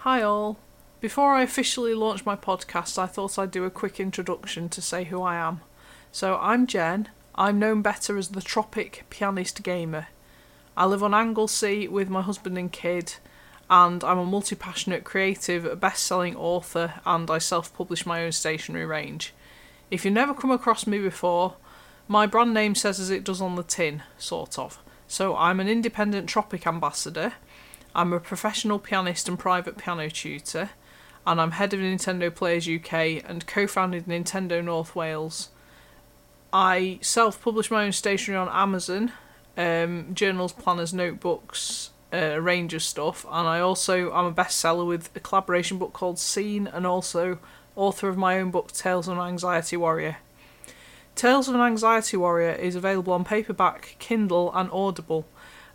Hi, all. Before I officially launch my podcast, I thought I'd do a quick introduction to say who I am. So, I'm Jen. I'm known better as the Tropic Pianist Gamer. I live on Anglesey with my husband and kid, and I'm a multi passionate creative, best selling author, and I self publish my own stationery range. If you've never come across me before, my brand name says as it does on the tin, sort of. So, I'm an independent Tropic ambassador. I'm a professional pianist and private piano tutor, and I'm head of Nintendo Players UK and co founded Nintendo North Wales. I self publish my own stationery on Amazon, um, journals, planners, notebooks, uh, a range of stuff, and I also I'm a bestseller with a collaboration book called Scene, and also author of my own book Tales of an Anxiety Warrior. Tales of an Anxiety Warrior is available on paperback, Kindle, and Audible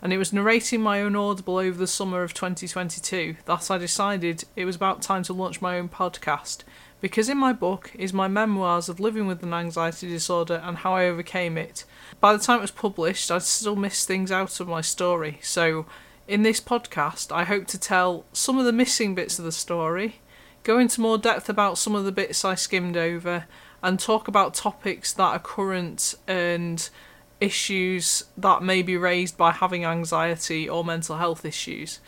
and it was narrating my own Audible over the summer of 2022 that I decided it was about time to launch my own podcast. Because in my book is my memoirs of living with an anxiety disorder and how I overcame it. By the time it was published, I'd still missed things out of my story. So, in this podcast, I hope to tell some of the missing bits of the story, go into more depth about some of the bits I skimmed over, and talk about topics that are current and issues that may be raised by having anxiety or mental health issues.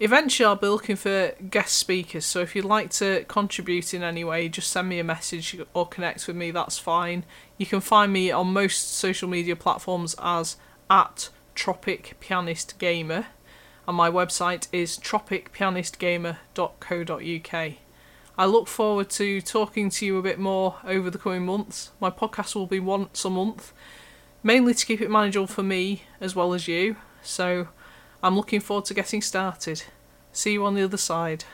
Eventually, I'll be looking for guest speakers, so if you'd like to contribute in any way, just send me a message or connect with me, that's fine. You can find me on most social media platforms as at Tropic Pianist Gamer, and my website is tropicpianistgamer.co.uk. I look forward to talking to you a bit more over the coming months. My podcast will be once a month, mainly to keep it manageable for me as well as you. So I'm looking forward to getting started. See you on the other side.